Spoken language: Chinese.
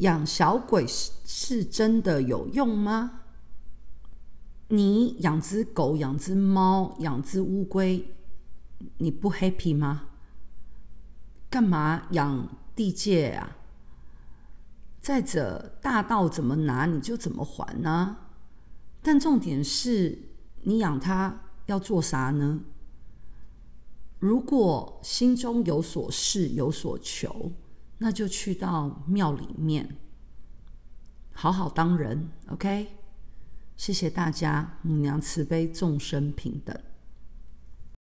养小鬼是是真的有用吗？你养只狗、养只猫、养只乌龟，你不 happy 吗？干嘛养地界啊？再者，大道怎么拿你就怎么还呢？但重点是你养它要做啥呢？如果心中有所事、有所求，那就去到庙里面，好好当人。OK，谢谢大家，母娘慈悲，众生平等。